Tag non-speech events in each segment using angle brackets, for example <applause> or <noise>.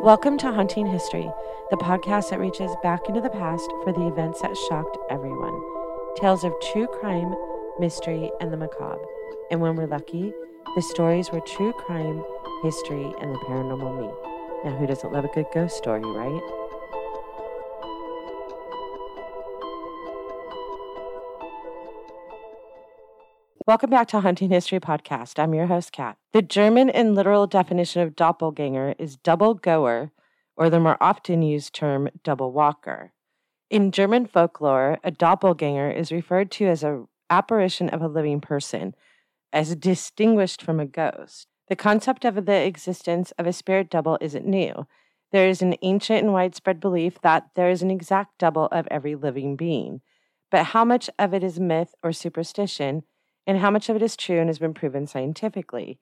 Welcome to Haunting History, the podcast that reaches back into the past for the events that shocked everyone. Tales of true crime, mystery, and the macabre. And when we're lucky, the stories were true crime, history, and the paranormal me. Now, who doesn't love a good ghost story, right? Welcome back to Haunting History Podcast. I'm your host, Kat. The German and literal definition of doppelganger is double goer, or the more often used term double walker. In German folklore, a doppelganger is referred to as an apparition of a living person, as distinguished from a ghost. The concept of the existence of a spirit double isn't new. There is an ancient and widespread belief that there is an exact double of every living being. But how much of it is myth or superstition? And how much of it is true and has been proven scientifically.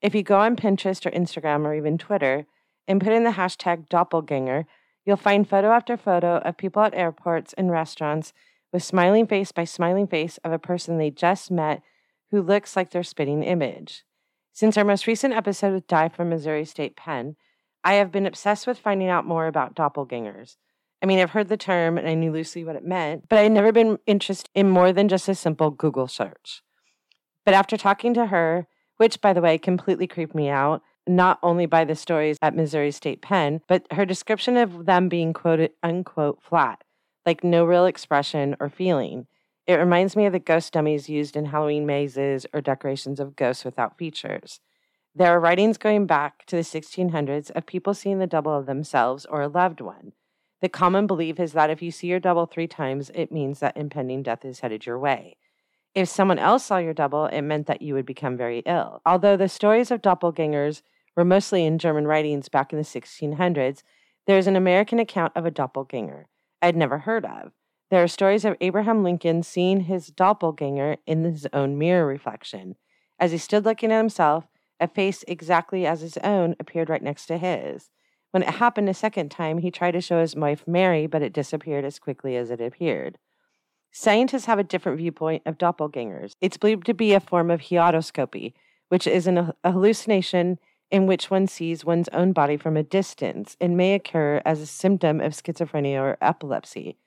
If you go on Pinterest or Instagram or even Twitter and put in the hashtag doppelganger, you'll find photo after photo of people at airports and restaurants with smiling face by smiling face of a person they just met who looks like their spitting image. Since our most recent episode with Di from Missouri State Penn, I have been obsessed with finding out more about doppelgangers. I mean, I've heard the term and I knew loosely what it meant, but I had never been interested in more than just a simple Google search. But after talking to her, which by the way completely creeped me out, not only by the stories at Missouri State Penn, but her description of them being quoted unquote flat, like no real expression or feeling. It reminds me of the ghost dummies used in Halloween mazes or decorations of ghosts without features. There are writings going back to the 1600s of people seeing the double of themselves or a loved one. The common belief is that if you see your double three times, it means that impending death is headed your way. If someone else saw your double, it meant that you would become very ill. Although the stories of doppelgangers were mostly in German writings back in the 1600s, there is an American account of a doppelganger I'd never heard of. There are stories of Abraham Lincoln seeing his doppelganger in his own mirror reflection. As he stood looking at himself, a face exactly as his own appeared right next to his. When it happened a second time, he tried to show his wife Mary, but it disappeared as quickly as it appeared. Scientists have a different viewpoint of doppelgangers. It's believed to be a form of heautoscopy, which is an, a hallucination in which one sees one's own body from a distance and may occur as a symptom of schizophrenia or epilepsy.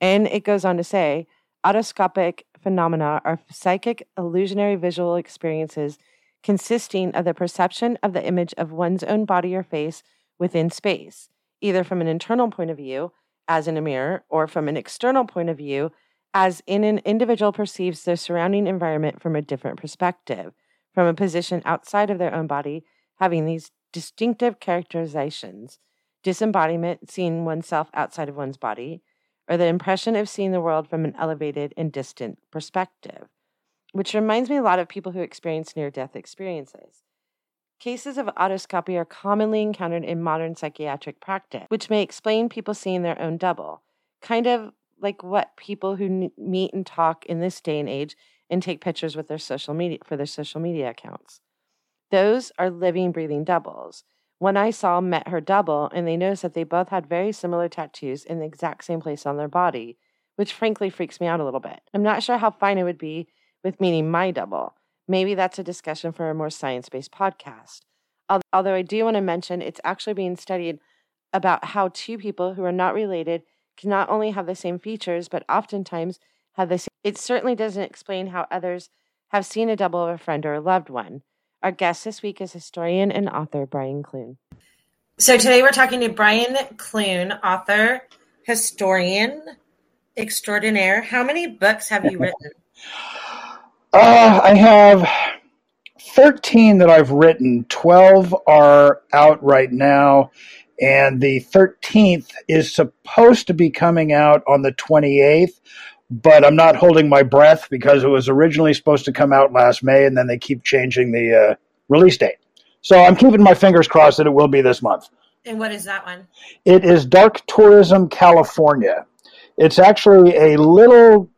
And it goes on to say, autoscopic phenomena are psychic illusionary visual experiences consisting of the perception of the image of one's own body or face within space, either from an internal point of view, as in a mirror, or from an external point of view, as in an individual perceives their surrounding environment from a different perspective, from a position outside of their own body, having these distinctive characterizations disembodiment, seeing oneself outside of one's body, or the impression of seeing the world from an elevated and distant perspective, which reminds me a lot of people who experience near death experiences. Cases of autoscopy are commonly encountered in modern psychiatric practice, which may explain people seeing their own double, kind of like what people who meet and talk in this day and age and take pictures with their social media for their social media accounts. Those are living, breathing doubles. One I saw met her double, and they noticed that they both had very similar tattoos in the exact same place on their body, which frankly freaks me out a little bit. I'm not sure how fine it would be with meeting my double. Maybe that's a discussion for a more science based podcast. Although I do want to mention it's actually being studied about how two people who are not related can not only have the same features, but oftentimes have the same. It certainly doesn't explain how others have seen a double of a friend or a loved one. Our guest this week is historian and author Brian Clune. So today we're talking to Brian Clune, author, historian, extraordinaire. How many books have you written? <laughs> Uh, I have 13 that I've written. 12 are out right now, and the 13th is supposed to be coming out on the 28th but i'm not holding my breath because it was originally supposed to come out last may and then they keep changing the uh, release date. So i'm keeping my fingers crossed that it will be this month. And what is that one? It is dark tourism california. It's actually a little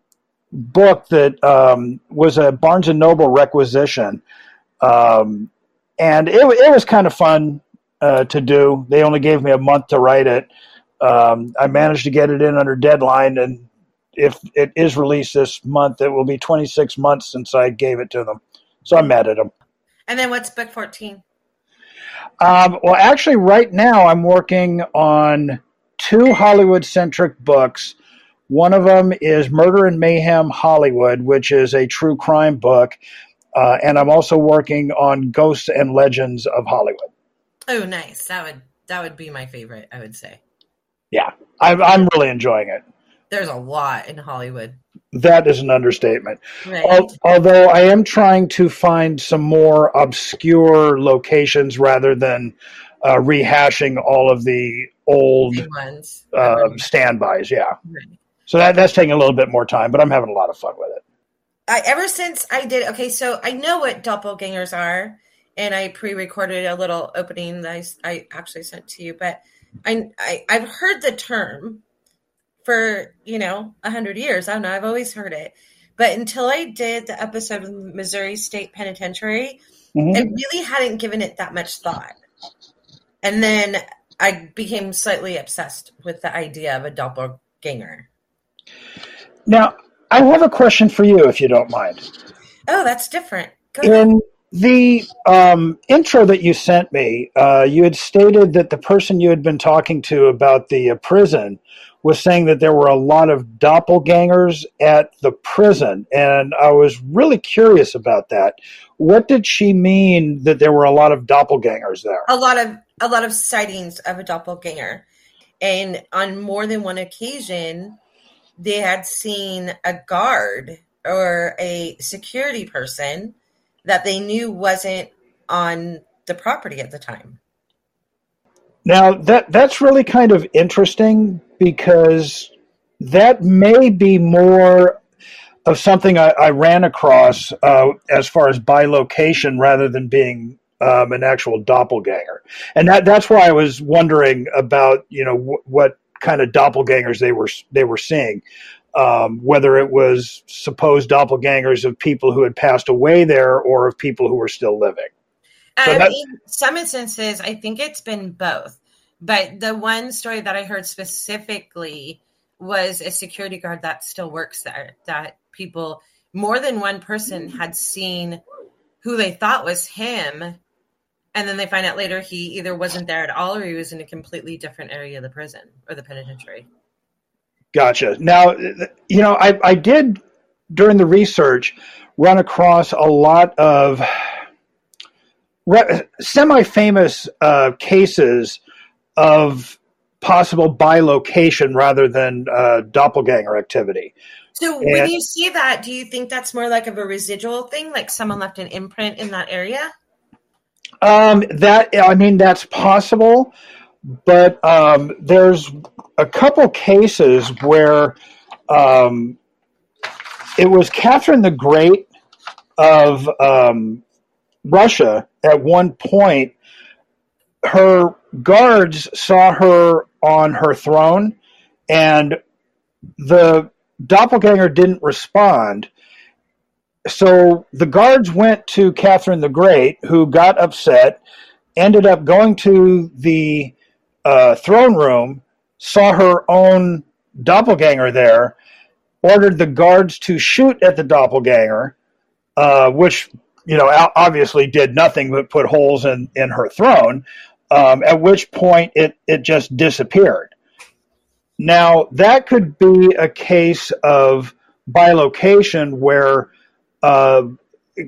book that um, was a barnes and noble requisition. Um, and it, it was kind of fun uh, to do. They only gave me a month to write it. Um, I managed to get it in under deadline, and if it is released this month, it will be 26 months since I gave it to them. So I'm mad at them. And then what's book 14? Um, well, actually, right now I'm working on two Hollywood centric books. One of them is Murder and Mayhem Hollywood, which is a true crime book. Uh, and I'm also working on Ghosts and Legends of Hollywood. Oh, nice. That would that would be my favorite. I would say. Yeah, I'm, I'm really enjoying it. There's a lot in Hollywood. That is an understatement. Right. Al- Although I am trying to find some more obscure locations rather than uh, rehashing all of the old ones. uh, standbys. Yeah. Right. So that, that's taking a little bit more time, but I'm having a lot of fun with it. I, ever since I did okay, so I know what doppelgangers are, and I pre-recorded a little opening that I actually sent to you. But I, I I've heard the term for you know a hundred years. I don't know. I've always heard it, but until I did the episode of Missouri State Penitentiary, Mhm. I really hadn't given it that much thought. And then I became slightly obsessed with the idea of a doppelganger. Now, I have a question for you, if you don't mind. Oh, that's different. Go ahead. The um, intro that you sent me, uh, you had stated that the person you had been talking to about the uh, prison was saying that there were a lot of doppelgangers at the prison. And I was really curious about that. What did she mean that there were a lot of doppelgangers there? a lot of a lot of sightings of a doppelganger and on more than one occasion they had seen a guard or a security person that they knew wasn't on the property at the time Now that that's really kind of interesting because that may be more of something I, I ran across uh, as far as by location rather than being um, an actual doppelganger, and that that's why I was wondering about you know wh- what kind of doppelgangers they were they were seeing. Um, whether it was supposed doppelgangers of people who had passed away there or of people who were still living. So that- in some instances i think it's been both but the one story that i heard specifically was a security guard that still works there that people more than one person had seen who they thought was him and then they find out later he either wasn't there at all or he was in a completely different area of the prison or the penitentiary Gotcha. Now, you know, I, I did during the research run across a lot of re- semi-famous uh, cases of possible bilocation rather than uh, doppelganger activity. so And- when you see that do you think that's more like of a residual thing like someone left an imprint in that area Um, that I mean, that's possible, but um, there's a couple cases where um, it was Catherine the Great of um, Russia. At one point, her guards saw her on her throne, and the doppelganger didn't respond. So the guards went to Catherine the Great, who got upset, ended up going to the uh, throne room, saw her own doppelganger there, ordered the guards to shoot at the doppelganger, uh, which you know obviously did nothing but put holes in in her throne. Um, at which point it it just disappeared. Now that could be a case of bilocation where uh,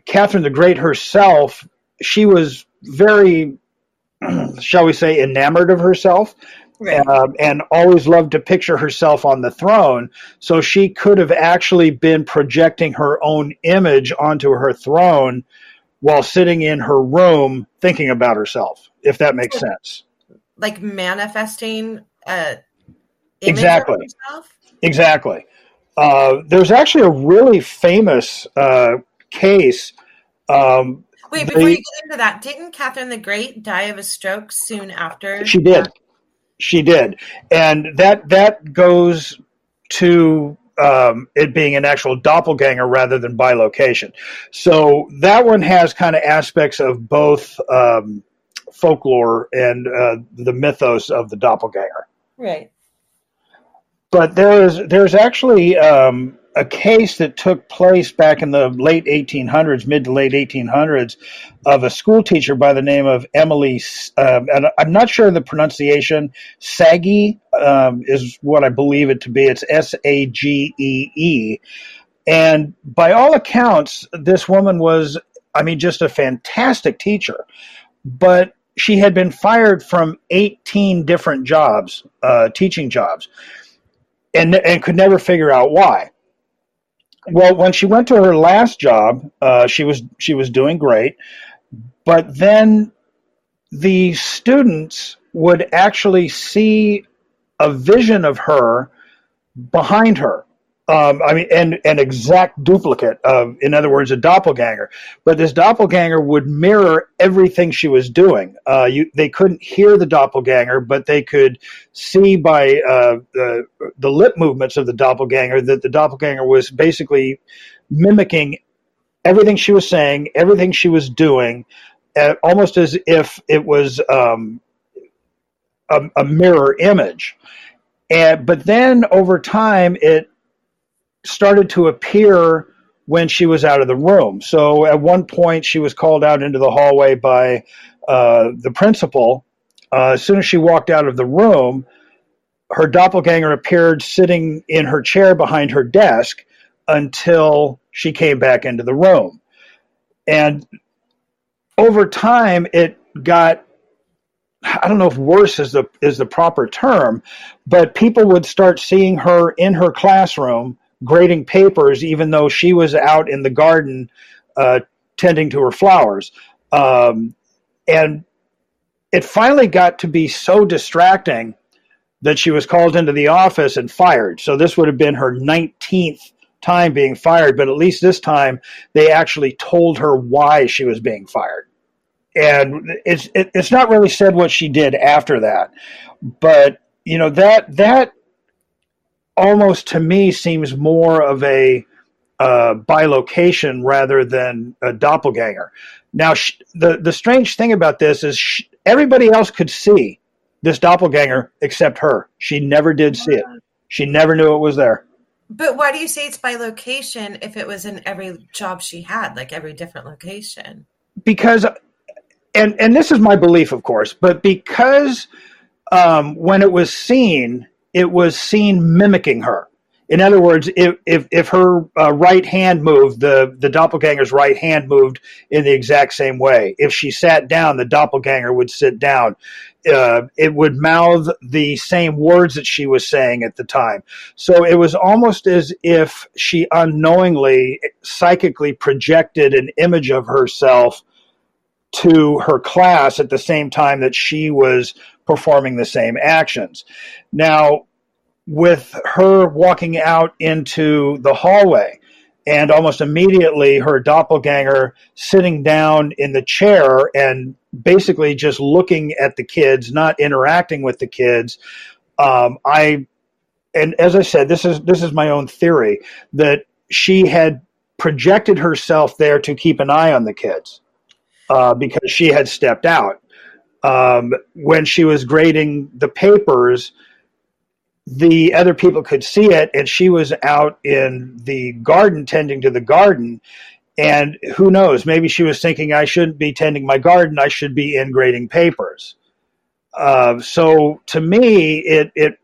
Catherine the Great herself, she was very, <clears throat> shall we say, enamored of herself. right Um, and always loved to picture herself on the throne. So she could have actually been projecting her own image onto her throne while sitting in her room thinking about herself, if that makes sense. like manifesting a Exactly. Exactly. Uh, there's actually a really famous uh, case. Um, Wait, They- before you get into that, didn't Catherine the Great die of a stroke soon after? She did. She did, and that that goes to um, it being an actual doppelganger rather than bilocation. So that one has kind of aspects of both um, folklore and uh, the mythos of the doppelganger. Right. But there is there's actually um, a case that took place back in the late 1800s, mid to late 1800s, of a school teacher by the name of Emily, um, and I'm not sure the pronunciation, Sagee um, is what I believe it to be. It's S A G E E. And by all accounts, this woman was, I mean, just a fantastic teacher. But she had been fired from 18 different jobs, uh, teaching jobs, and, and could never figure out why. Well, when she went to her last job, uh, she was she was doing great, but then the students would actually see a vision of her behind her um, I mean, an, an exact duplicate of, in other words, a doppelganger. But this doppelganger would mirror everything she was doing. Uh, you, they couldn't hear the doppelganger, but they could see by uh, the, the lip movements of the doppelganger that the doppelganger was basically mimicking everything she was saying, everything she was doing, uh, almost as if it was um, a, a mirror image. And, but then over time, it started to appear when she was out of the room. So at one point, she was called out into the hallway by uh, the principal. Uh, as soon as she walked out of the room, her doppelganger appeared sitting in her chair behind her desk until she came back into the room. And over time, it got I don't know if worse is the is the proper term, but people would start seeing her in her classroom grading papers, even though she was out in the garden uh, tending to her flowers. Um, and it finally got to be so distracting that she was called into the office and fired. So this would have been her 19th time being fired, but at least this time they actually told her why she was being fired. And it's it, it's not really said what she did after that, but you know that that almost to me seems more of a uh, bilocation rather than a doppelganger. Now, sh- the the strange thing about this is sh- everybody else could see this doppelganger except her. She never did see it. She never knew it was there. But why do you say it's bilocation if it was in every job she had, like every different location? Because, and and this is my belief, of course, but because um, when it was seen, it was seen mimicking her. In other words, if if, if her uh, right hand moved, the the doppelganger's right hand moved in the exact same way. If she sat down, the doppelganger would sit down. Uh, it would mouth the same words that she was saying at the time. So it was almost as if she unknowingly, psychically projected an image of herself to her class at the same time that she was performing the same actions. Now, with her walking out into the hallway, and almost immediately her doppelganger sitting down in the chair and basically just looking at the kids, not interacting with the kids. Um, I, and as I said, this is this is my own theory that she had projected herself there to keep an eye on the kids uh, because she had stepped out um, when she was grading the papers, the other people could see it, and she was out in the garden tending to the garden. And who knows? Maybe she was thinking, I shouldn't be tending my garden. I should be in grading papers. Uh, so to me, it it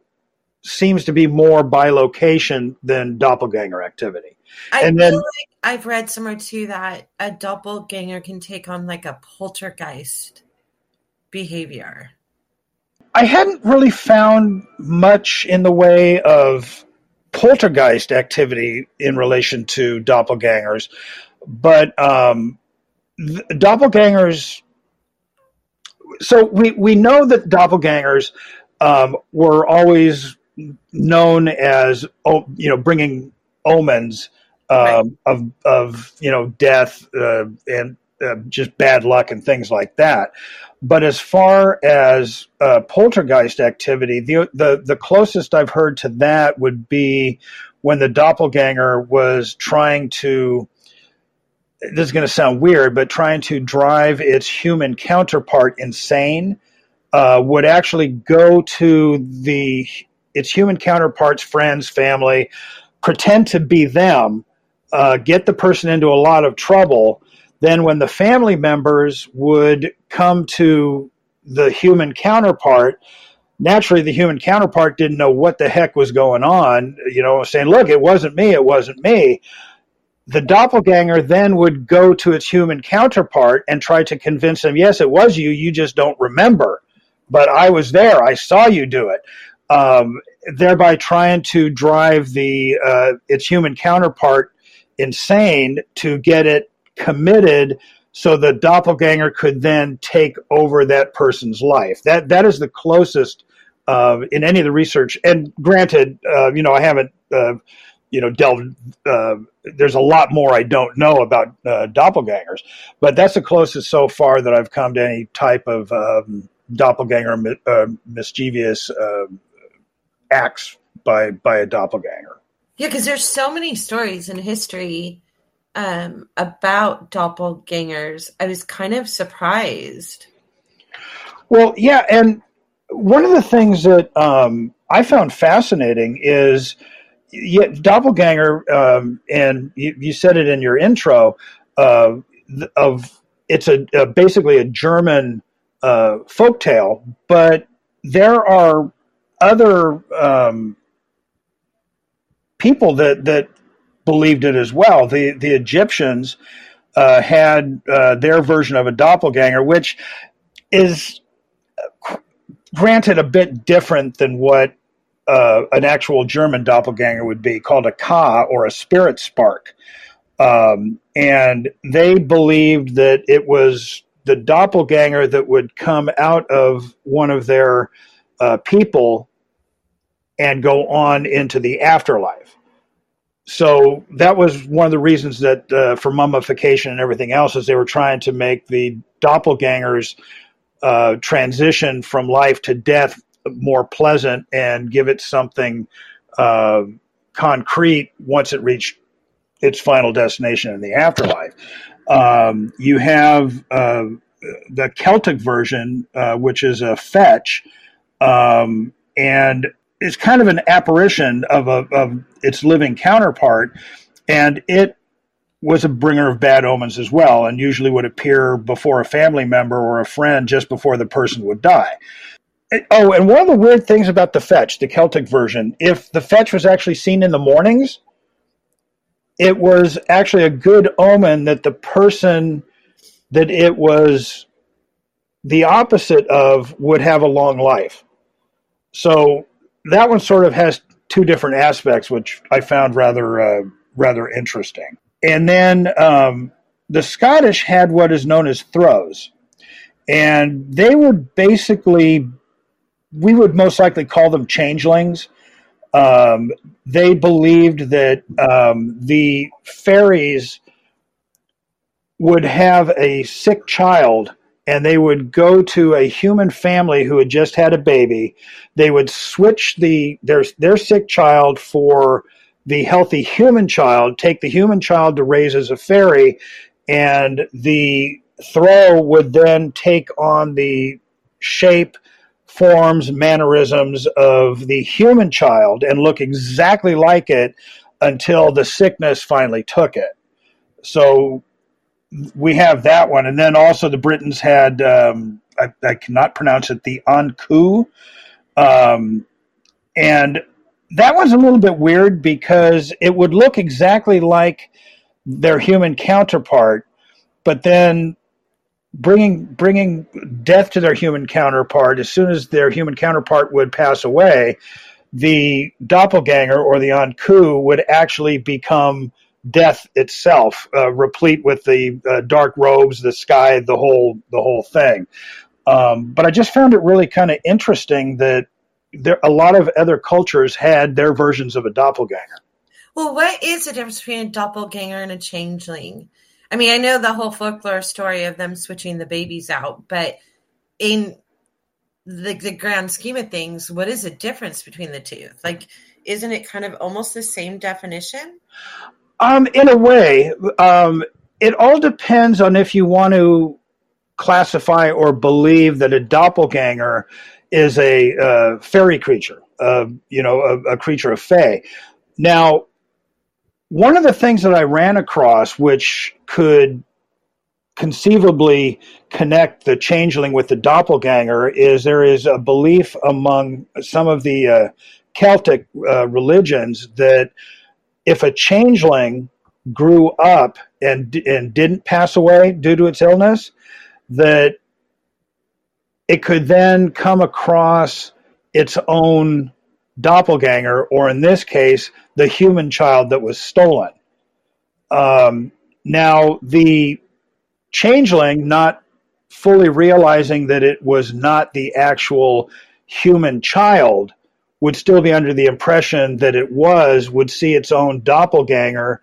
seems to be more bilocation than doppelganger activity. I and then like I've read somewhere too that a doppelganger can take on like a poltergeist behavior? I hadn't really found much in the way of poltergeist activity in relation to doppelgangers, but um, doppelgangers. So we, we know that doppelgangers um, were always known as oh, you know bringing omens um, right. of of you know death uh, and uh, just bad luck and things like that. But as far as uh, poltergeist activity, the, the the closest I've heard to that would be when the doppelganger was trying to. This is going to sound weird, but trying to drive its human counterpart insane uh, would actually go to the its human counterpart's friends, family, pretend to be them, uh, get the person into a lot of trouble. Then, when the family members would come to the human counterpart, naturally the human counterpart didn't know what the heck was going on, you know, saying, Look, it wasn't me, it wasn't me. The doppelganger then would go to its human counterpart and try to convince them, Yes, it was you, you just don't remember. But I was there, I saw you do it. Um, thereby trying to drive the uh, its human counterpart insane to get it committed so the doppelganger could then take over that person's life. That that is the closest uh, in any of the research. And granted, uh, you know, I haven't. Uh, you know, delved. Uh, there's a lot more I don't know about uh, doppelgangers, but that's the closest so far that I've come to any type of um, doppelganger uh, mischievous acts by by a doppelganger. Yeah, because there's so many stories in history um, about doppelgangers. I was kind of surprised. Well, yeah, and one of the things that um, I found fascinating is yeah, doppelganger, um, and you, you, said it in your intro uh, of it's a, a, basically a German uh, folk tale, but there are other um, people that that believed it as well. The the Egyptians uh, had uh, their version of a doppelganger, which is uh, granted a bit different than what uh, an actual German doppelganger would be, called a Ka or a spirit spark. Um, and they believed that it was the doppelganger that would come out of one of their uh, people and go on into the afterlife. So that was one of the reasons that uh, for mummification and everything else is they were trying to make the doppelgangers uh, transition from life to death more pleasant and give it something uh, concrete once it reached its final destination in the afterlife. Um, you have uh, the Celtic version, uh, which is a fetch, um, and is kind of an apparition of a, of its living counterpart, and it was a bringer of bad omens as well, and usually would appear before a family member or a friend just before the person would die. Oh, and one of the weird things about the fetch, the Celtic version, if the fetch was actually seen in the mornings, it was actually a good omen that the person that it was the opposite of would have a long life. So that one sort of has two different aspects, which I found rather uh, rather interesting. And then um, the Scottish had what is known as trows, and they were basically we would most likely call them changelings. Um, they believed that um, the fairies would have a sick child and they would go to a human family who had just had a baby. They would switch the their their sick child for the healthy human child, take the human child to raise as a fairy, and the trow would then take on the shape, forms, mannerisms of the human child and look exactly like it until the sickness finally took it. So we have that one, and then also the Bretons had um, I, I, cannot pronounce it the Ankou, um, and that one's a little bit weird because it would look exactly like their human counterpart, but then bringing bringing death to their human counterpart as soon as their human counterpart would pass away, the doppelganger or the Ankou would actually become death itself, uh, replete with the uh, dark robes, the sky, the whole the whole thing. Um, but I just found it really kind of interesting that there a lot of other cultures had their versions of a doppelganger. Well, what is the difference between a doppelganger and a changeling? I mean, I know the whole folklore story of them switching the babies out, but in the, the grand scheme of things, what is the difference between the two? Like, isn't it kind of almost the same definition? Um, in a way, um, it all depends on if you want to classify or believe that a doppelganger is a uh, fairy creature, uh, you know, a, a, creature of fae. Now, one of the things that I ran across, which could conceivably connect the changeling with the doppelganger, is there is a belief among some of the uh, Celtic uh, religions that if a changeling grew up and and didn't pass away due to its illness, that it could then come across its own doppelganger, or in this case, the human child that was stolen. Um, now, the changeling, not fully realizing that it was not the actual human child, would still be under the impression that it was, would see its own doppelganger,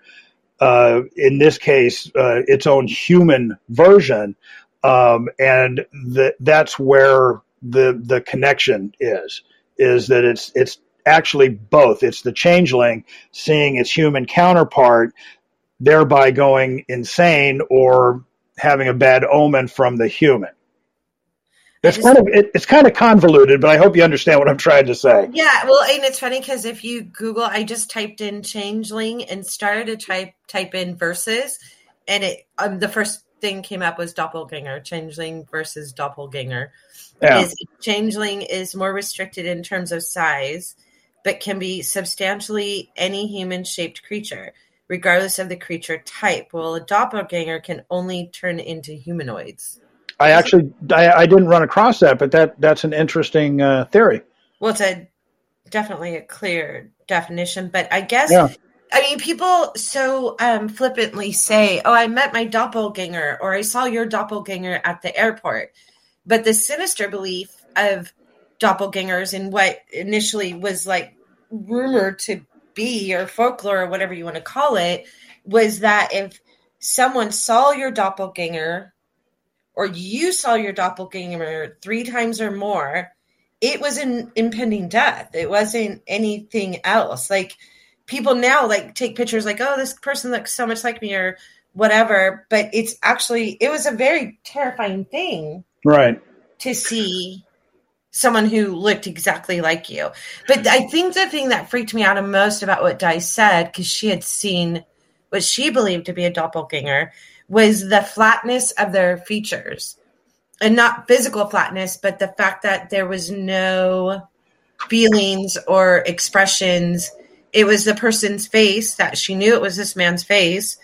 uh, in this case, uh, its own human version. Um, and the, that's where the the connection is is that it's it's actually both. It's the changeling seeing its human counterpart, thereby going insane or having a bad omen from the human. It's kind of it, it's kind of convoluted, but I hope you understand what I'm trying to say. Yeah, well, and it's funny because if you Google, I just typed in changeling and started to type type in verses, and it um, the first thing came up was doppelganger, changeling versus doppelganger. Yeah. Is changeling is more restricted in terms of size but can be substantially any human shaped creature, regardless of the creature type, while a doppelganger can only turn into humanoids. I actually I, I didn't run across that, but that that's an interesting uh, theory. Well, it's a definitely a clear definition, but I guess yeah. I mean people so um, flippantly say, "Oh, I met my doppelganger," or "I saw your doppelganger at the airport," but the sinister belief of doppelgangers and what initially was like rumored to be or folklore or whatever you want to call it was that if someone saw your doppelganger or you saw your doppelganger three times or more it was an impending death. It wasn't anything else. Like people now like take pictures like oh this person looks so much like me or whatever but it's actually it was a very terrifying thing right. to see someone who looked exactly like you. But I think the thing that freaked me out the most about what Dice said, because she had seen what she believed to be a doppelganger, was the flatness of their features. And not physical flatness, but the fact that there was no feelings or expressions. It was the person's face that she knew it was this man's face,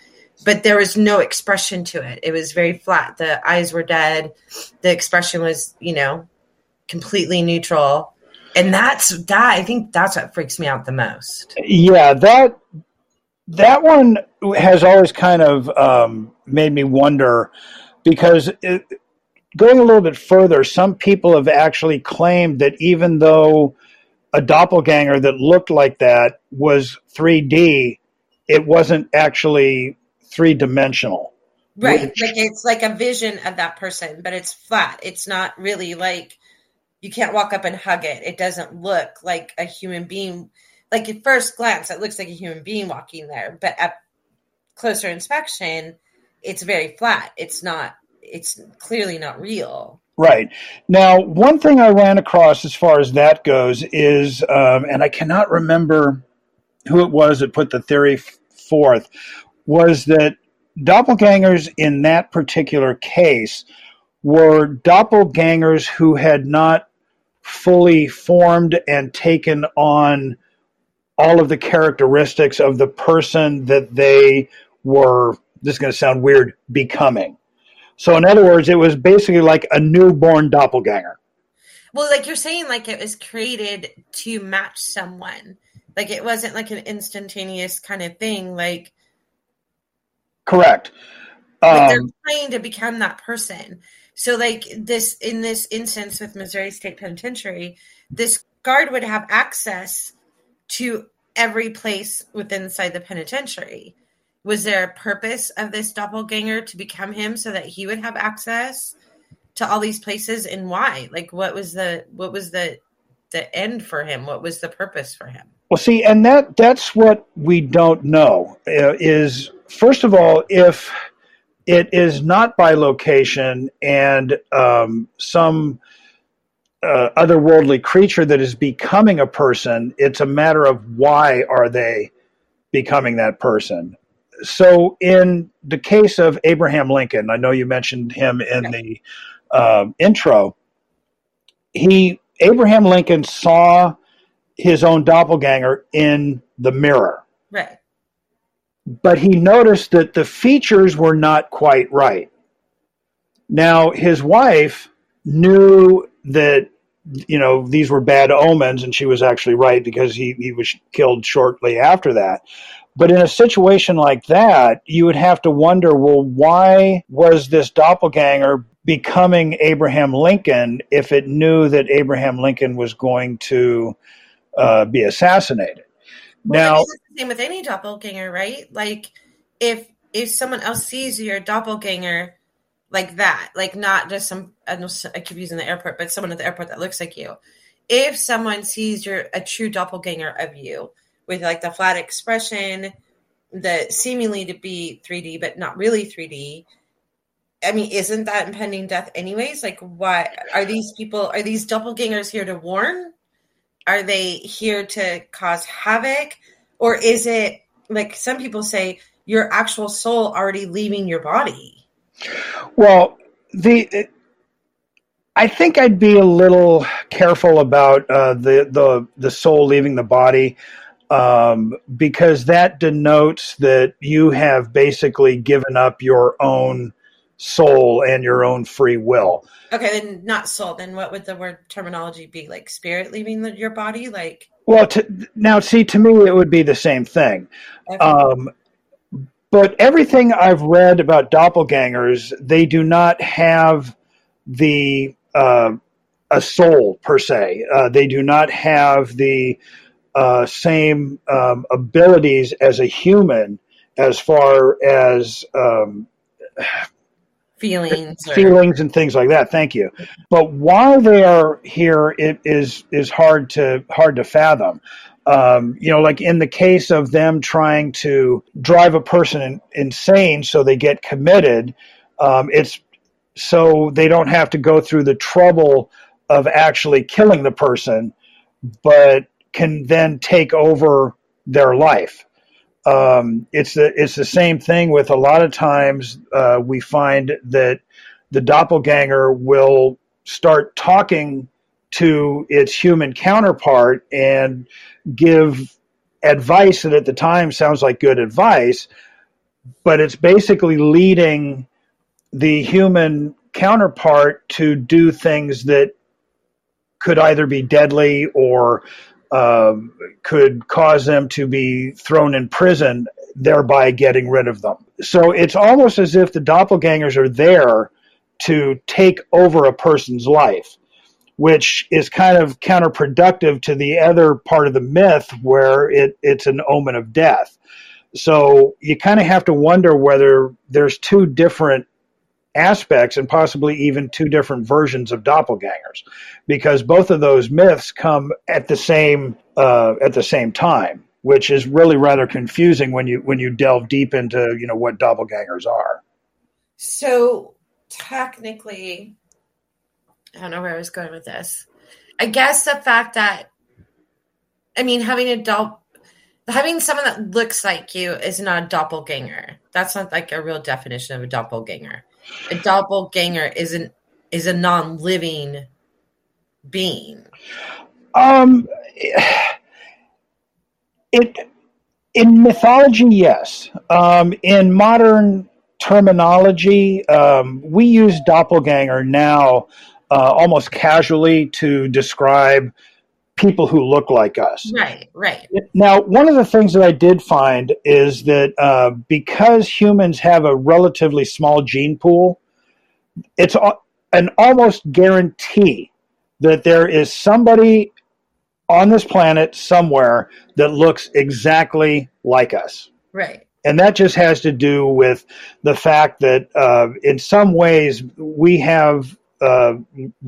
but there was no expression to it. It was very flat. The eyes were dead. The expression was, you know, completely neutral. And that's that I think that's what freaks me out the most. Yeah, that that one has always kind of um, made me wonder because it, going a little bit further, some people have actually claimed that even though a doppelganger that looked like that was 3D, it wasn't actually three dimensional. Right. Which, like it's like a vision of that person, but it's flat. It's not really like you can't walk up and hug it. It doesn't look like a human being. Like at first glance, it looks like a human being walking there, but at closer inspection, it's very flat. It's not. It's clearly not real. Right. Now, one thing I ran across as far as that goes is, um, and I cannot remember who it was that put the theory forth, was that doppelgangers in that particular case were doppelgangers who had not fully formed and taken on all of the characteristics of the person that they were this is going to sound weird becoming. So in other words it was basically like a newborn doppelganger. Well like you're saying like it was created to match someone. Like it wasn't like an instantaneous kind of thing like correct. Like they're um, trying to become that person. So, like this in this instance with Missouri State Penitentiary, this guard would have access to every place within inside the penitentiary. Was there a purpose of this doppelganger to become him so that he would have access to all these places and why? Like what was the what was the the end for him? What was the purpose for him? Well, see, and that that's what we don't know. Uh, is first of all, if it is not bilocation and um, some uh, otherworldly creature that is becoming a person. It's a matter of why are they becoming that person. So, in the case of Abraham Lincoln, I know you mentioned him in the uh, intro. He Abraham Lincoln saw his own doppelganger in the mirror. Right. But he noticed that the features were not quite right. Now, his wife knew that you know these were bad omens and she was actually right because he, he was killed shortly after that but in a situation like that you would have to wonder well why was this doppelganger becoming abraham lincoln if it knew that abraham lincoln was going to uh, be assassinated well, now it's the same with any doppelganger right like if if someone else sees your doppelganger like that, like not just some. I, know, I keep using the airport, but someone at the airport that looks like you. If someone sees you're a true doppelganger of you with like the flat expression, the seemingly to be 3D but not really 3D. I mean, isn't that impending death anyways? Like, what are these people? Are these doppelgangers here to warn? Are they here to cause havoc? Or is it like some people say your actual soul already leaving your body? Well, the I think I'd be a little careful about uh, the the the soul leaving the body um, because that denotes that you have basically given up your own soul and your own free will. Okay, then not soul. Then what would the word terminology be? Like spirit leaving the, your body? Like well, to, now see, to me, it would be the same thing. Okay. Um, but everything I've read about doppelgangers, they do not have the uh, a soul per se. Uh, they do not have the uh, same um, abilities as a human as far as um, feelings, feelings, or... and things like that. Thank you. But while they are here, it is is hard to hard to fathom. Um, you know, like in the case of them trying to drive a person in, insane so they get committed, um, it's so they don't have to go through the trouble of actually killing the person, but can then take over their life. Um, it's the it's the same thing with a lot of times uh, we find that the doppelganger will start talking to its human counterpart and give advice that at the time sounds like good advice, but it's basically leading the human counterpart to do things that could either be deadly or uh, could cause them to be thrown in prison, thereby getting rid of them. So it's almost as if the doppelgangers are there to take over a person's life which is kind of counterproductive to the other part of the myth where it, it's an omen of death. So you kind of have to wonder whether there's two different aspects and possibly even two different versions of doppelgangers because both of those myths come at the same uh, at the same time which is really rather confusing when you when you delve deep into you know what doppelgangers are so technically I don't know where I was going with this. I guess the fact that, I mean, having a doll, having someone that looks like you is not a doppelganger. That's not like a real definition of a doppelganger. A doppelganger isn't is a non-living being. Um, it in mythology, yes. Um, in modern terminology, um, we use doppelganger now uh, almost casually to describe people who look like us. Right, right. Now, one of the things that I did find is that uh, because humans have a relatively small gene pool, it's an almost guarantee that there is somebody on this planet somewhere that looks exactly like us. Right. And that just has to do with the fact that uh, in some ways we have uh,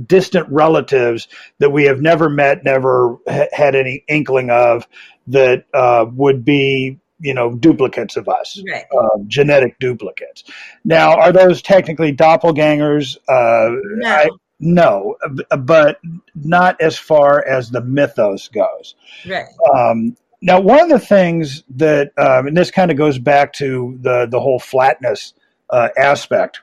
distant relatives that we have never met, never ha- had any inkling of, that uh, would be you know duplicates of us, right. uh, genetic duplicates. Now, are those technically doppelgangers? Uh, no. I, no, but not as far as the mythos goes. Right. Um, now, one of the things that, um, and this kind of goes back to the the whole flatness uh, aspect.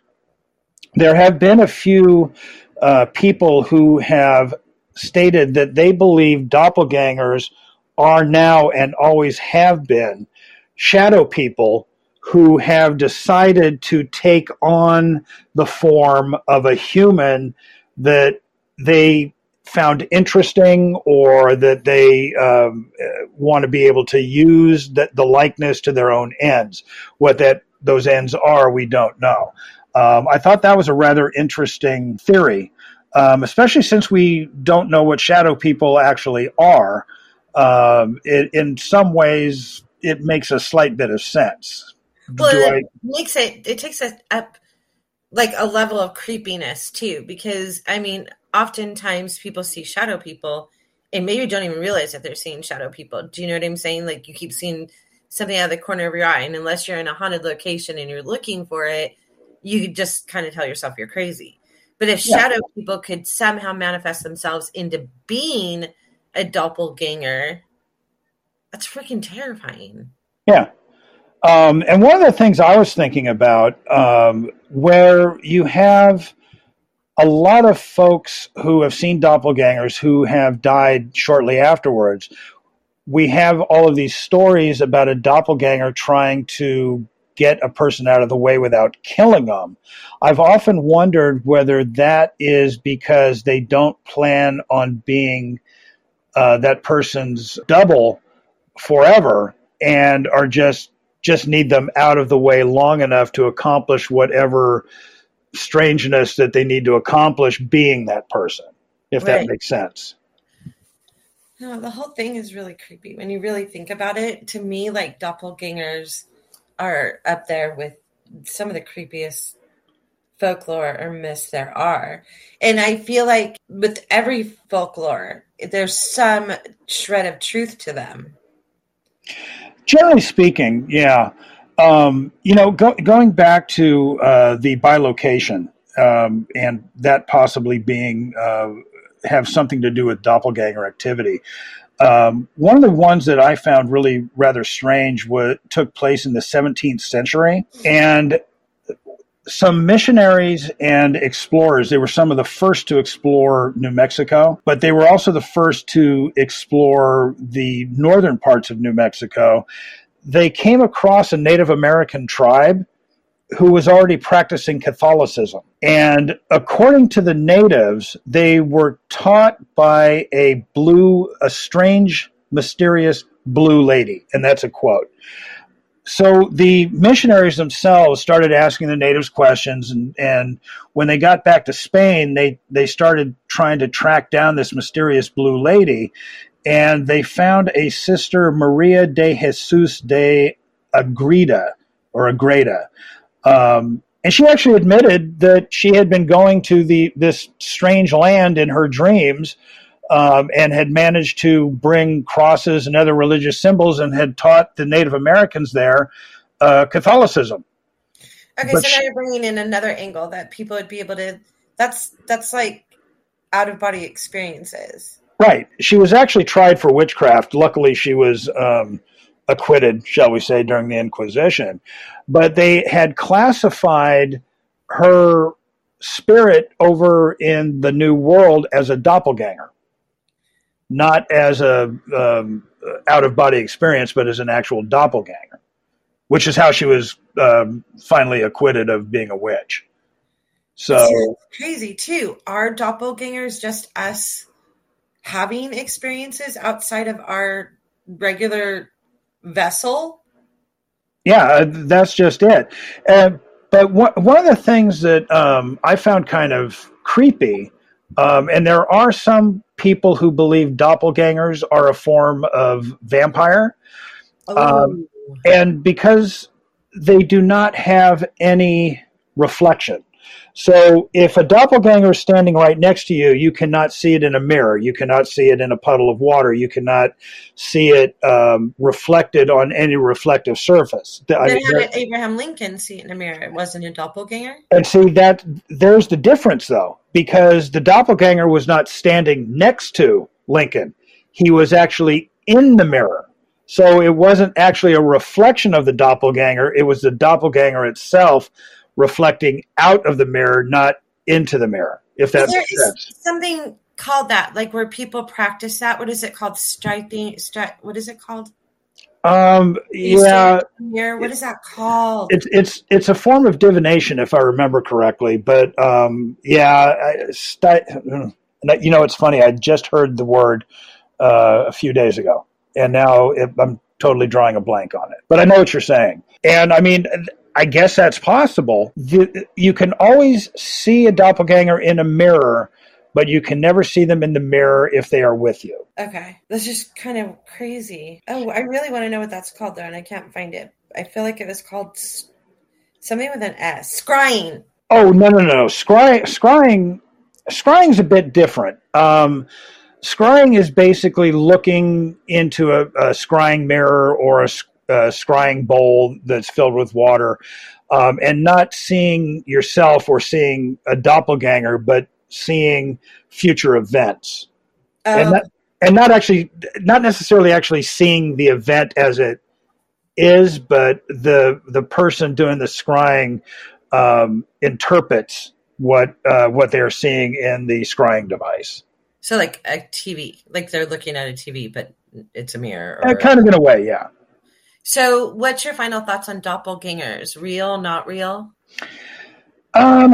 There have been a few uh, people who have stated that they believe doppelgangers are now and always have been shadow people who have decided to take on the form of a human that they found interesting or that they um, want to be able to use the, the, likeness to their own ends. What that those ends are, we don't know. Um, I thought that was a rather interesting theory, um, especially since we don't know what shadow people actually are. Um, it, in some ways, it makes a slight bit of sense. Well, it I... makes it. It takes us up like a level of creepiness too, because I mean, oftentimes people see shadow people and maybe don't even realize that they're seeing shadow people. Do you know what I'm saying? Like you keep seeing something out of the corner of your eye, and unless you're in a haunted location and you're looking for it, you could just kind of tell yourself you're crazy. But if yeah. shadow people could somehow manifest themselves into being a doppelganger, that's freaking terrifying. Yeah. Um, and one of the things I was thinking about, um, where you have a lot of folks who have seen doppelgangers who have died shortly afterwards, we have all of these stories about a doppelganger trying to get a person out of the way without killing them. I've often wondered whether that is because they don't plan on being uh, that person's double forever and are just just need them out of the way long enough to accomplish whatever strangeness that they need to accomplish being that person if right. that makes sense no the whole thing is really creepy when you really think about it to me like doppelgangers are up there with some of the creepiest folklore or myths there are. And I feel like with every folklore, there's some shred of truth to them. Generally speaking, yeah. Um, you know, go, going back to uh, the bilocation um, and that possibly being uh, have something to do with doppelganger activity. Um, one of the ones that I found really rather strange was took place in the 17th century, and some missionaries and explorers. They were some of the first to explore New Mexico, but they were also the first to explore the northern parts of New Mexico. They came across a Native American tribe who was already practicing Catholicism. And according to the natives, they were taught by a blue, a strange, mysterious blue lady. And that's a quote. So the missionaries themselves started asking the natives questions, and, and when they got back to Spain, they, they started trying to track down this mysterious blue lady, and they found a sister Maria de Jesus de Agreda or Agreda, um, and she actually admitted that she had been going to the this strange land in her dreams um, and had managed to bring crosses and other religious symbols and had taught the Native Americans there uh, Catholicism. Okay, but so now you're bringing in another angle that people would be able to. That's that's like out of body experiences. Right. She was actually tried for witchcraft. Luckily, she was um, acquitted, shall we say, during the Inquisition. But they had classified her spirit over in the New World as a doppelganger, not as a um, out of body experience, but as an actual doppelganger, which is how she was um, finally acquitted of being a witch. So crazy too. Are doppelgangers just us having experiences outside of our regular vessel. Yeah, uh, that's just it. Uh, but one, one of the things that um, I found kind of creepy, um, and there are some people who believe doppelgangers are a form of vampire. Oh. Um, and because they do not have any reflection. So if a doppelganger is standing right next to you, you cannot see it in a mirror. You cannot see it in a puddle of water. You cannot see it um, reflected on any reflective surface. I how did Abraham Lincoln see it in a mirror? It wasn't a doppelganger. And see that there's the difference though, because the doppelganger was not standing next to Lincoln. He was actually in the mirror. So it wasn't actually a reflection of the doppelganger, it was the doppelganger itself reflecting out of the mirror, not into the mirror, if that there makes sense. something called that, like where people practice that. What is it called? Striking. Stri- what is it called? Um, yeah, Here. What is that called? it's it's it's a form of divination, if I remember correctly. But um, yeah, I, sti- <sighs> you know, it's funny. I just heard the word uh, a few days ago, and now it, I'm totally drawing a blank on it. But I know what you're saying, and I mean, I guess that's possible. You, you can always see a doppelganger in a mirror, but you can never see them in the mirror if they are with you. okay, that's just kind of crazy. Oh, I really want to know what that's called though, and I can't find it. I feel like it was called something with an S. Scrying. Oh no no no! Scry, scrying, scrying's a bit different. Um, scrying is basically looking into a, a scrying mirror or a, a scrying bowl that's filled with water, um, and not seeing yourself or seeing a doppelganger, but seeing future events, Oh, and not, and not actually not necessarily actually seeing the event as it is, but the the person doing the scrying um, interprets what uh, what they're seeing in the scrying device. so like a TV, like they're looking at a TV, but it's a mirror. Or... Uh, kind of in a way, yeah. So, what's your final thoughts on doppelgangers? Real, not real? Um,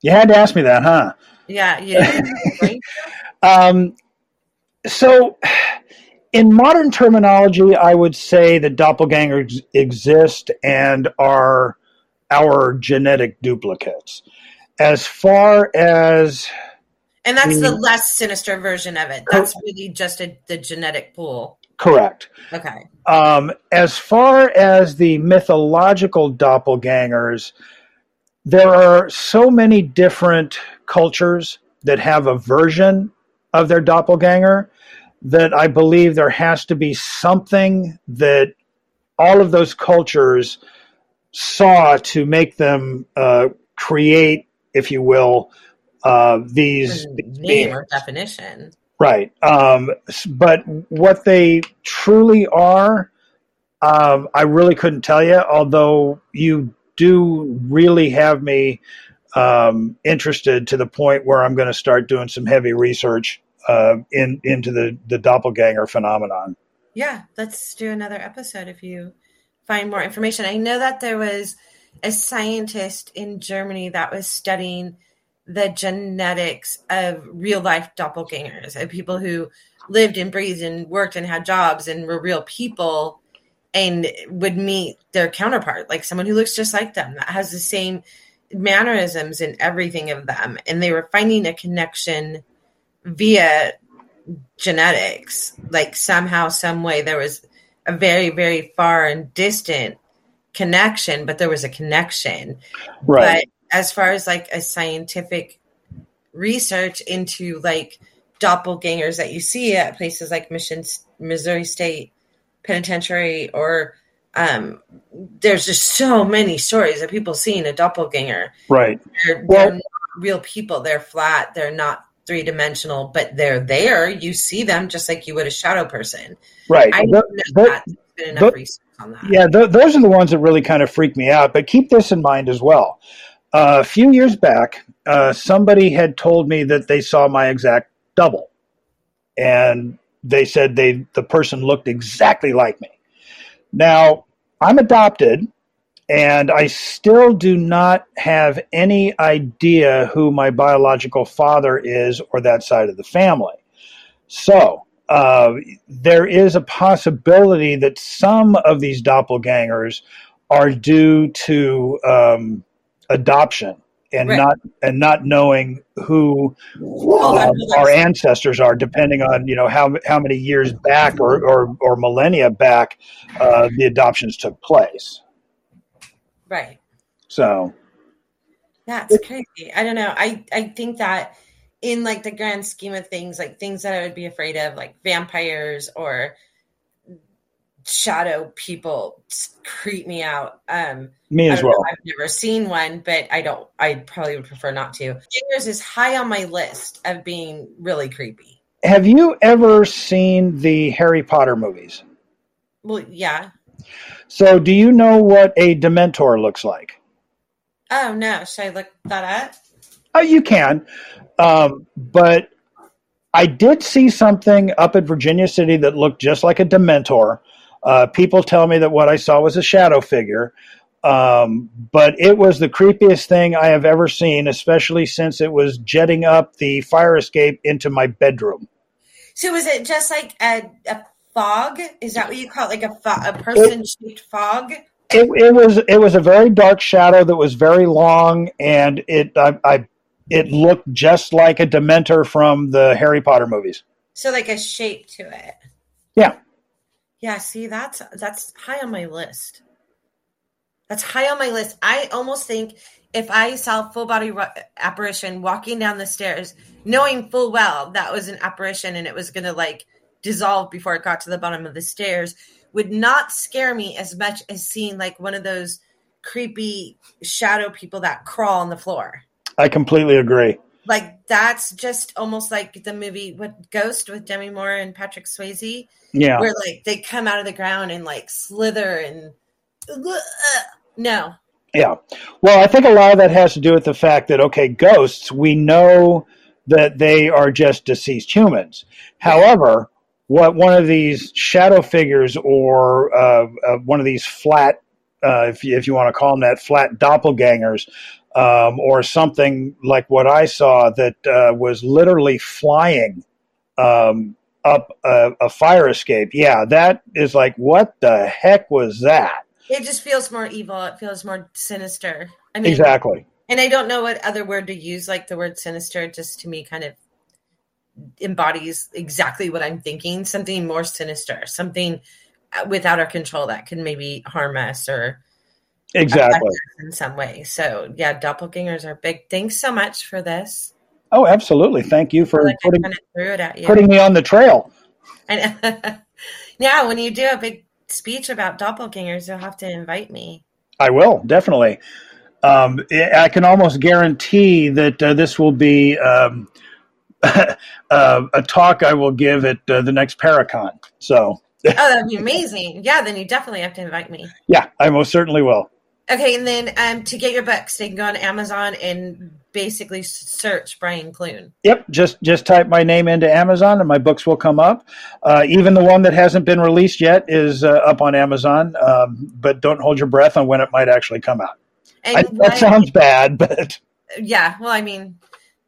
you had to ask me that, huh? Yeah, yeah. <laughs> Um, so, in modern terminology, I would say that doppelgangers exist and are our genetic duplicates. As far as And that's the less sinister version of it. That's really just a, the genetic pool. Correct, Okay. Um, as far as the mythological doppelgangers, there are so many different cultures that have a version of their doppelganger that I believe there has to be something that all of those cultures saw to make them uh, create, if you will, uh, these, these Name or definition. Right. Um, but what they truly are, um, I really couldn't tell you, although you do really have me um, interested to the point where I'm going to start doing some heavy research uh, in into the, the doppelganger phenomenon. Yeah, let's do another episode if you find more information. I know that there was a scientist in Germany that was studying the genetics of real life doppelgangers of people who lived and breathed and worked and had jobs and were real people and would meet their counterpart, like someone who looks just like them, that has the same mannerisms and everything of them. And they were finding a connection via genetics. Like somehow, some way, there was a very, very far and distant connection, but there was a connection. Right. But as far as like a scientific research into like doppelgangers that you see at places like Mission, Missouri State Penitentiary, or um, there's just so many stories of people seeing a doppelganger. right. They're, Well- they're not real people. They're flat. They're not three dimensional, but they're there. You see them just like you would a shadow person. Right. I know th- that. There's been enough research on that. Yeah, th- those are the ones that really kind of freak me out. But keep this in mind as well. A few years back, uh, somebody had told me that they saw my exact double, and they said they the person looked exactly like me. Now I'm adopted, and I still do not have any idea who my biological father is or that side of the family. So uh, there is a possibility that some of these doppelgangers are due to um, adoption and Right. not and not knowing who uh, our ancestors are, depending on you know how how many years back or or, or millennia back uh, the adoptions took place. Right. So That's crazy. I don't know. I I think that in like the grand scheme of things, like things that I would be afraid of, like vampires or shadow people, creep me out. Um, me as don't know. well. I've never seen one, but I don't. I probably would prefer not to. Fingers is high on my list of being really creepy. have you ever seen the Harry Potter movies? Well, yeah. So, do you know what a Dementor looks like? Oh no, should I look that up? Oh, you can. Um, but I did see something up at Virginia City that looked just like a Dementor. Uh, people tell me that what I saw was a shadow figure. Um, but it was the creepiest thing I have ever seen, especially since it was jetting up the fire escape into my bedroom. So was it just like a, a fog? Is that what you call it? Like a, fo- a person shaped fog? It, it was it was a very dark shadow that was very long, and it I, I it looked just like a Dementor from the Harry Potter movies. So like a shape to it. Yeah. Yeah, see that's that's high on my list. That's high on my list. I almost think if I saw full body apparition walking down the stairs, knowing full well that was an apparition and it was going to like dissolve before it got to the bottom of the stairs, would not scare me as much as seeing like one of those creepy shadow people that crawl on the floor. I completely agree. Like that's just almost like the movie what Ghost with Demi Moore and Patrick Swayze, Yeah. where like they come out of the ground and like slither and no, Yeah. Well, I think a lot of that has to do with the fact that, okay, ghosts, we know that they are just deceased humans. However, what one of these shadow figures or uh, uh, one of these flat, uh, if, you, if you want to call them that, flat doppelgangers, um, or something like what I saw that uh, was literally flying um, up a, a fire escape. Yeah, that is like, what the heck was that? it just feels more evil. It feels more sinister. I mean, Exactly. and I don't know what other word to use. Like the word sinister, just to me, kind of embodies exactly what I'm thinking. Something more sinister, something uh, without our control that can maybe harm us or Exactly. in some way. So yeah, doppelgangers are big. Thanks so much for this. Oh, absolutely. Thank you for like putting, kind of threw it at you. putting me on the trail. And <laughs> yeah, when you do a big speech about doppelgangers, you'll have to invite me. I will, definitely. Um, I can almost guarantee that uh, this will be um, <laughs> uh, a talk I will give at uh, the next Paracon. So, Oh, that'd be amazing. Yeah, then you definitely have to invite me. <laughs> yeah, I most certainly will. Okay, and then um, to get your books, they can go on Amazon and basically search Brian Clune. Yep, just just type my name into Amazon and my books will come up. Uh, even the one that hasn't been released yet is uh, up on Amazon, um, but don't hold your breath on when it might actually come out. And I, that sounds bad, <laughs> but yeah, well, I mean,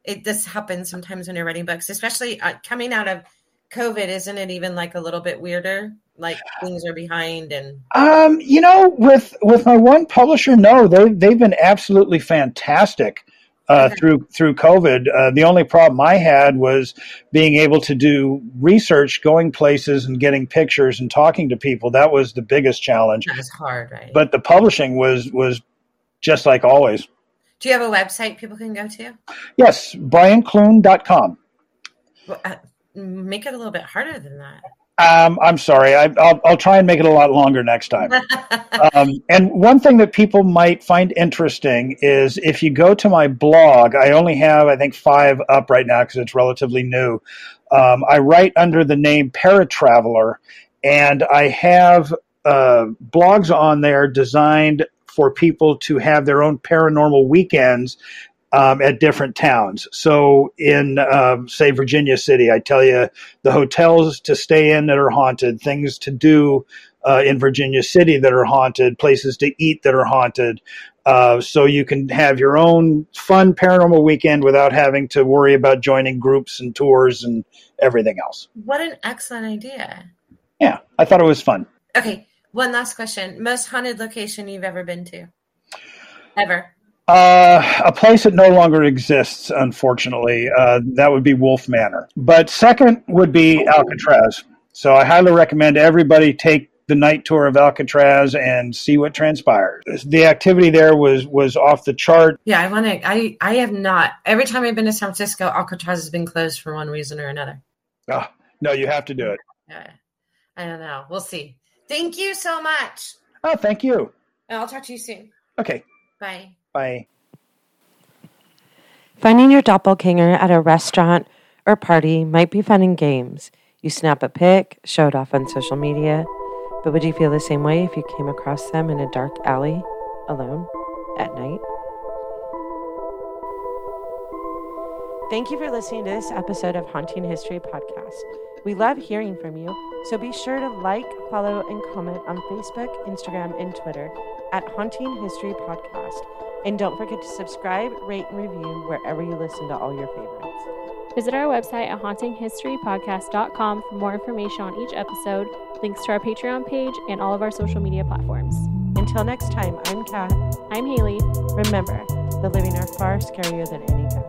it this happens sometimes when you're writing books, especially uh, coming out of COVID. Isn't it even like a little bit weirder? Like things are behind, and Um, you know, with with my one publisher, no, they they've been absolutely fantastic uh, Okay. through through COVID. Uh, the only problem I had was being able to do research, going places, and getting pictures and talking to people. That was the biggest challenge. that was hard, right? But the publishing was was just like always. do you have a website people can go to? Yes, brianclune.com. Well, uh, make it a little bit harder than that. Um, I'm sorry. I, I'll, I'll try and make it a lot longer next time. <laughs> um, and one thing that people might find interesting is if you go to my blog, I only have, I think, five up right now because it's relatively new. Um, I write under the name Paratraveler, and I have uh, blogs on there designed for people to have their own paranormal weekends um, at different towns. So, in um, say Virginia City, I tell you the hotels to stay in that are haunted, things to do uh, in Virginia City that are haunted, places to eat that are haunted. Uh, so you can have your own fun paranormal weekend without having to worry about joining groups and tours and everything else. what an excellent idea. Yeah, I thought it was fun. Okay, one last question. Most haunted location you've ever been to? Ever? Uh, a place that no longer exists, unfortunately. Uh, that would be Wolfe Manor. But second would be Alcatraz. So I highly recommend everybody take the night tour of Alcatraz and see what transpires. The activity there was was off the chart. Yeah, I want to. I I have not. Every time I've been to San Francisco, Alcatraz has been closed for one reason or another. Oh, no, you have to do it. Yeah, I don't know. We'll see. Thank you so much. Oh, thank you. I'll talk to you soon. Okay, Bye. Finding your doppelganger at a restaurant or party might be fun in games. You snap a pic, show it off on social media, but would you feel the same way if you came across them in a dark alley alone at night? Thank you for listening to this episode of Haunting History Podcast. We love hearing from you, so be sure to like, follow, and comment on Facebook, Instagram, and Twitter at Haunting History Podcast. And don't forget to subscribe, rate, and review wherever you listen to all your favorites. Visit our website at hauntinghistorypodcast.com for more information on each episode, links to our Patreon page, and all of our social media platforms. Until next time, I'm Kat. I'm Haley. Remember, the living are far scarier than any ghost.